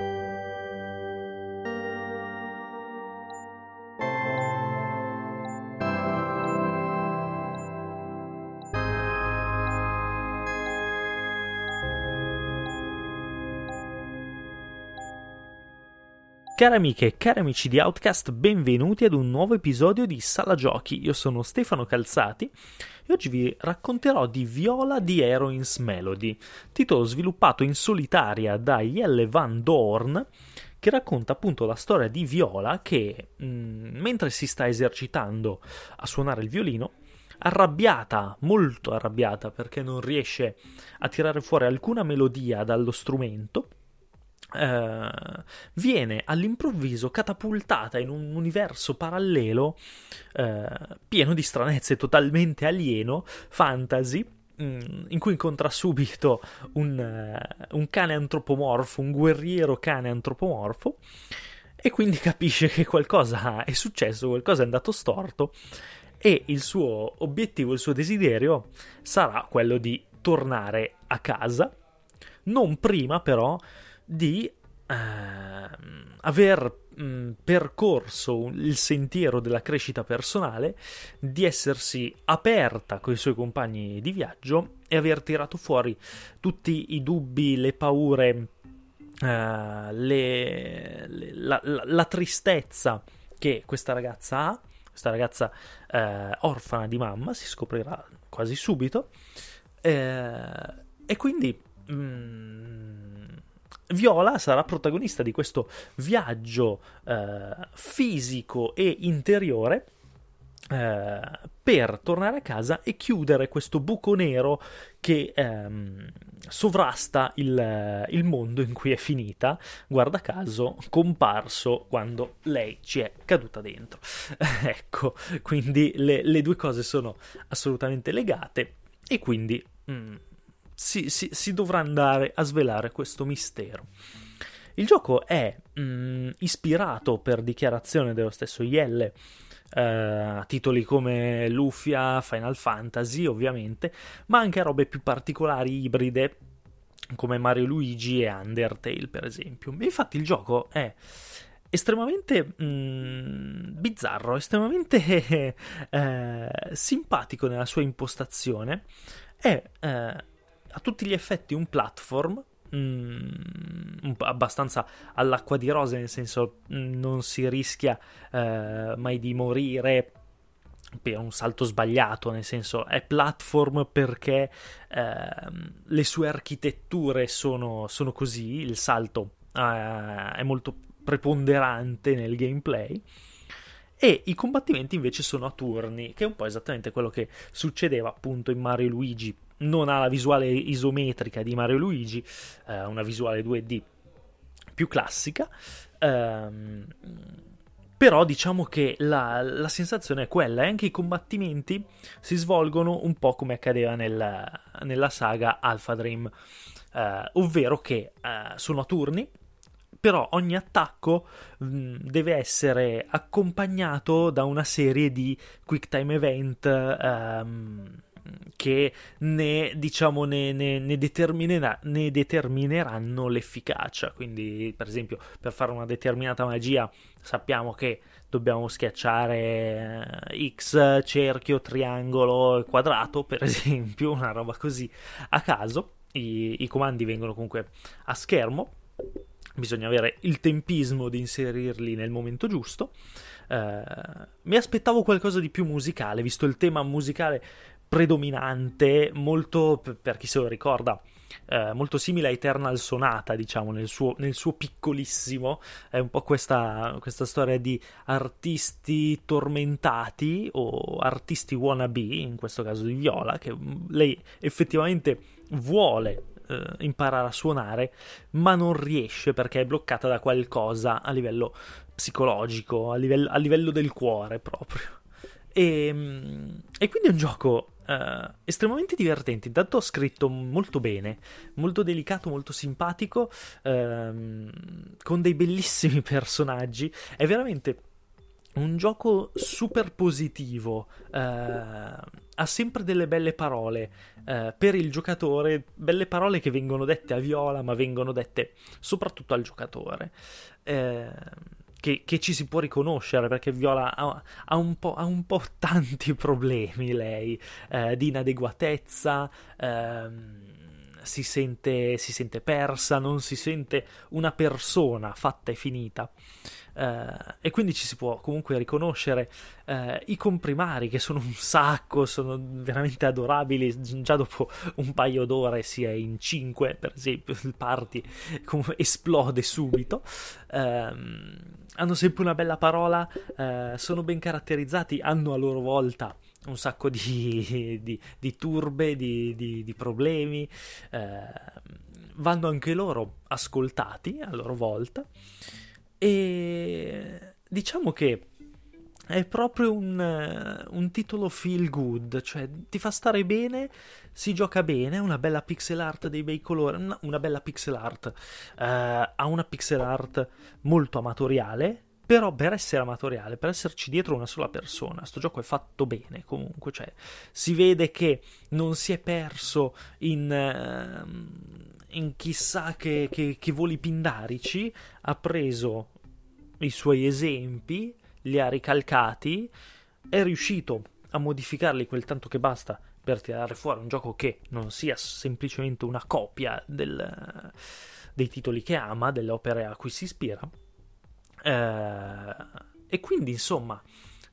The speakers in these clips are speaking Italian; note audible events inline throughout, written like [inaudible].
Thank you. Cari amiche e cari amici di Outcast, benvenuti ad un nuovo episodio di Sala Giochi. Io sono Stefano Calzati e oggi vi racconterò di Viola di Heroines Melody, titolo sviluppato in solitaria da Jelle Van Dorn, che racconta appunto la storia di Viola che, mh, mm, mentre si sta esercitando a suonare il violino, arrabbiata, molto arrabbiata perché non riesce a tirare fuori alcuna melodia dallo strumento, Uh, viene all'improvviso catapultata in un universo parallelo uh, pieno di stranezze, totalmente alieno, fantasy, mm, in cui incontra subito un, uh, un, cane antropomorfo, un guerriero cane antropomorfo, e quindi capisce che qualcosa è successo, qualcosa è andato storto, e il suo obiettivo, il suo desiderio sarà quello di tornare a casa, non prima però di eh, aver mh, percorso il sentiero della crescita personale, di essersi aperta con i suoi compagni di viaggio e aver tirato fuori tutti i dubbi, le paure, eh, le, le, la, la, la, tristezza che questa ragazza ha, questa ragazza eh, orfana di mamma, si scoprirà quasi subito, eh, e quindi... Mh, Viola sarà protagonista di questo viaggio eh, fisico e interiore eh, per tornare a casa e chiudere questo buco nero che ehm, sovrasta il, il, mondo in cui è finita, guarda caso, comparso quando lei ci è caduta dentro. [laughs] ecco, quindi le, le, due cose sono assolutamente legate e quindi... Mm, si, si, si dovrà andare a svelare questo mistero. Il gioco è mh, mm, ispirato per dichiarazione dello stesso Yelle a titoli come Lufia, Final Fantasy ovviamente, ma anche a robe più particolari, ibride, come Mario Luigi e Undertale per esempio. infatti il gioco è estremamente mh, mm, bizzarro, estremamente [laughs] eh, simpatico nella sua impostazione, è... Eh, a tutti gli effetti un platform mm, abbastanza all'acqua di rose, nel senso mm, non si rischia eh, mai di morire per un salto sbagliato, nel senso è platform perché eh, le sue architetture sono, sono così, il salto eh, è molto preponderante nel gameplay e i combattimenti invece sono a turni, che è un po' esattamente quello che succedeva appunto in Mario Luigi non ha la visuale isometrica di Mario Luigi, eh, una visuale 2D più classica. Ehm, però diciamo che la, la, sensazione è quella e anche i combattimenti si svolgono un po' come accadeva nel, nella saga Alpha Dream, eh, ovvero che eh, sono a turni, però ogni attacco mh, deve essere accompagnato da una serie di quick time event ehm, che ne, diciamo, ne, ne, ne, determinerà, ne determineranno l'efficacia. Quindi, per esempio, per fare una determinata magia sappiamo che dobbiamo schiacciare eh, X, cerchio, triangolo, quadrato, per [laughs] esempio, una roba così a caso. I, i comandi vengono comunque a schermo. Bisogna avere il tempismo di inserirli nel momento giusto. Uh, mi aspettavo qualcosa di più musicale, visto il tema musicale predominante, molto, per chi se lo ricorda, eh, molto simile a Eternal Sonata, diciamo, nel suo, nel suo piccolissimo. È un po' questa, questa, storia di artisti tormentati o artisti wannabe, in questo caso di Viola, che lei effettivamente vuole eh, imparare a suonare, ma non riesce perché è bloccata da qualcosa a livello psicologico, a livello, a livello del cuore proprio. E, ehm, e quindi è un gioco Uh, estremamente divertente. Intanto scritto molto bene, molto delicato, molto simpatico, uh, con dei bellissimi [laughs] personaggi. È veramente un gioco super positivo. Uh, ha sempre delle belle parole eh, per il giocatore, belle parole che vengono dette a Viola, ma vengono dette soprattutto al giocatore. Eh, che, che, ci si può riconoscere perché Viola ha, ha, un, po', ha un, po', [laughs] tanti problemi lei eh, di inadeguatezza. Ehm, si sente, si sente persa, non si sente una persona fatta e finita. Uh, e quindi ci si può comunque riconoscere uh, i comprimari che sono un sacco, sono veramente adorabili. Già dopo un paio d'ore si è in 5, per esempio, il party [laughs] esplode subito. Uh, hanno sempre una bella parola, sono ben caratterizzati, hanno a loro volta un sacco di, di, di turbe, di, di problemi. vanno anche loro ascoltati a loro volta. E diciamo che è proprio un, un, titolo feel good, cioè ti fa stare bene, si gioca bene, una bella pixel art dei bei colori, una, una bella pixel art, uh, ha una pixel art molto amatoriale, però per essere amatoriale, per esserci dietro una sola persona, sto gioco è fatto bene comunque, cioè si vede che non si è perso in, uh, in chissà che, che, che voli pindarici, ha preso i suoi esempi, li ha ricalcati, è riuscito a modificarli quel tanto che basta per tirare fuori un gioco che non sia semplicemente una copia del, dei titoli che ama, delle opere a cui si ispira. Eh, e quindi, insomma,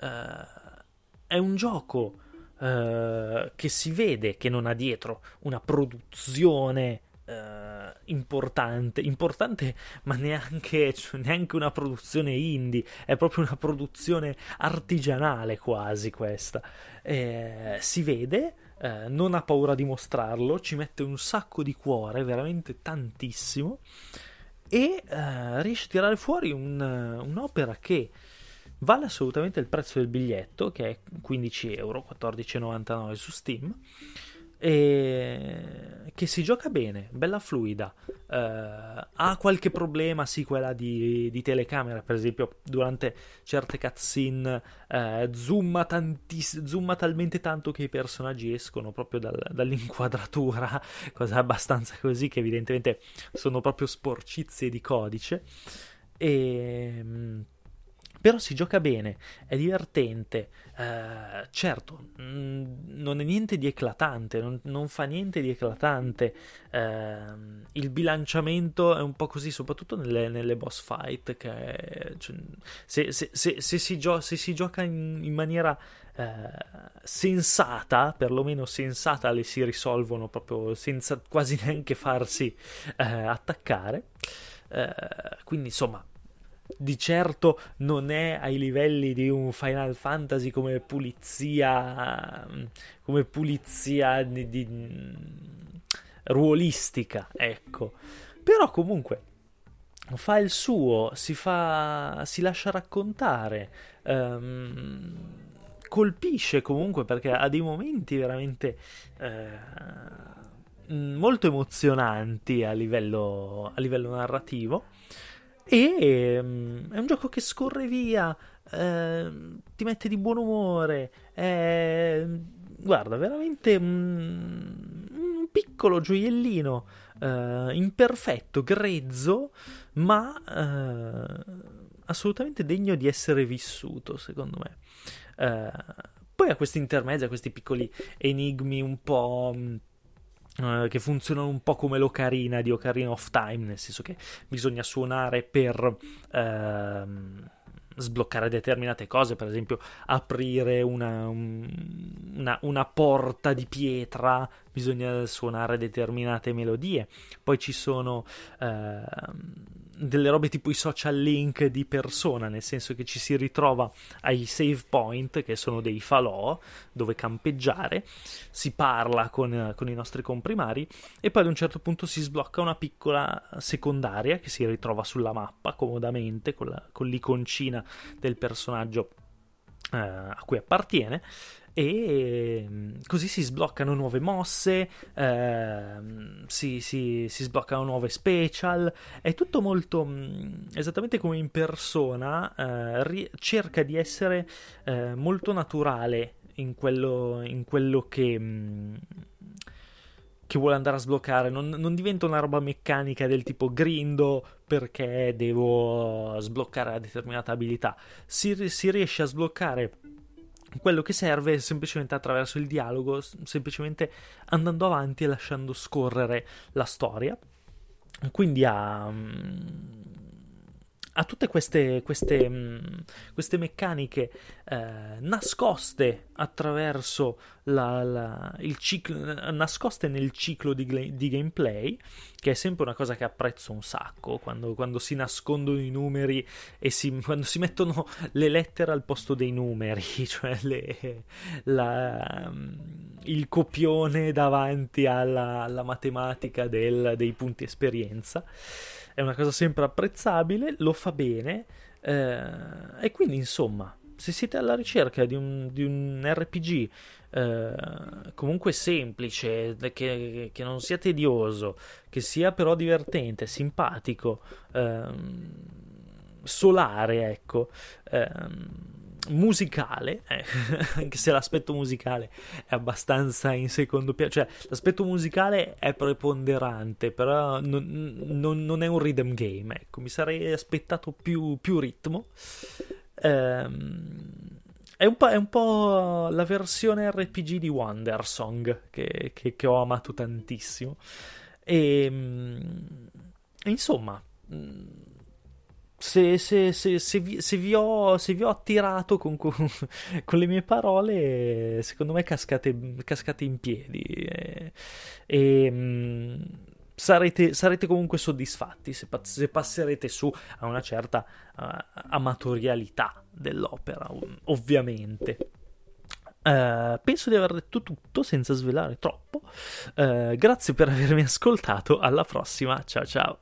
eh, è un gioco eh, che si vede che non ha dietro una produzione Uh, importante, importante ma neanche, cioè, neanche, una produzione indie, è proprio una produzione artigianale quasi questa. Eh, si vede, eh, non ha paura di mostrarlo, ci mette un sacco di cuore, veramente tantissimo, e eh, riesce a tirare fuori un, un'opera che vale assolutamente il prezzo del biglietto, che è 15 euro, 14,99 su Steam e che si gioca bene, bella fluida. Uh, ha qualche problema, sì, quella di, di, telecamera, per esempio, durante certe cutscene uh, zooma, tantiss- zooma talmente tanto che i personaggi escono proprio dal, dall'inquadratura, [laughs] cosa abbastanza così che evidentemente sono proprio sporcizie di codice. E mm, però si gioca bene, è divertente, eh, certo, mh, mm, non è niente di eclatante, non, non fa niente di eclatante, eh, il bilanciamento è un po' così, soprattutto nelle, nelle boss fight, che cioè, se, se, se, si gio- se si gioca in, in maniera... Eh, sensata, perlomeno sensata, le si risolvono proprio senza quasi [laughs] neanche farsi eh, attaccare. Eh, quindi insomma di certo non è ai livelli di un Final Fantasy come pulizia come pulizia di, di, ruolistica ecco. Però comunque fa il suo si fa si lascia raccontare um, colpisce comunque perché ha dei momenti veramente uh, molto emozionanti a livello, a livello narrativo e um, è un gioco che scorre via, eh, ti mette di buon umore. Eh, guarda, veramente un, un piccolo gioiellino eh, imperfetto, grezzo, ma eh, assolutamente degno di essere vissuto, secondo me. Eh, poi ha questi intermezzi, ha questi piccoli enigmi un po' Uh, che funzionano un po' come l'ocarina di Ocarina of Time, nel senso che bisogna suonare per uh, sbloccare determinate cose, per esempio aprire una, una, una, porta di pietra, bisogna suonare determinate melodie. Poi ci sono uh, delle robe tipo i social link di persona, nel senso che ci si ritrova ai save point, che sono dei falò dove campeggiare, si parla con, con i nostri comprimari e poi ad un certo punto si sblocca una piccola secondaria che si ritrova sulla mappa comodamente con, la, con l'iconcina del personaggio eh, a cui appartiene e ehm, così si sbloccano nuove mosse, eh, si, si, si, sbloccano nuove special, è tutto molto mm, esattamente come in persona, eh, ri- cerca di essere eh, molto naturale in quello, in quello che, mh, che, vuole andare a sbloccare. Non, non, diventa una roba meccanica del tipo grindo perché devo sbloccare una determinata abilità. Si, si riesce a sbloccare quello che serve semplicemente attraverso il dialogo, semplicemente andando avanti e lasciando scorrere la storia. Quindi ha, ha tutte queste, queste, queste meccaniche eh, nascoste attraverso la, la, il ciclo, nascoste nel ciclo di, di, gameplay, che è sempre una cosa che apprezzo un sacco, quando, quando si nascondono i numeri e si, [laughs] quando si mettono le lettere al posto dei numeri, [laughs] cioè le, la, il copione davanti alla, alla matematica del, dei punti esperienza. È una cosa sempre apprezzabile, lo fa bene eh, e quindi insomma se siete alla ricerca di un, di un RPG eh, comunque semplice, che, che, non sia tedioso, che sia però divertente, simpatico, eh, solare, ecco, eh, musicale, eh, [laughs] anche se l'aspetto musicale è abbastanza in secondo piano, cioè l'aspetto musicale è preponderante, però non, non, non è un rhythm game, ecco, mi sarei aspettato più, più ritmo. Ehm, è un, è un, po', la versione RPG di Wonder Song che, che, che ho amato tantissimo. E ehm, insomma, se, se, se, se vi, vi, ho, vi, ho, attirato con, [laughs] con, le mie parole, secondo me cascate, cascate in piedi. E, e sarete, sarete comunque soddisfatti se, se, passerete su a una certa uh, amatorialità dell'opera, ovviamente. Uh, penso di aver detto tutto senza svelare troppo. Uh, grazie per avermi ascoltato. Alla prossima. Ciao ciao.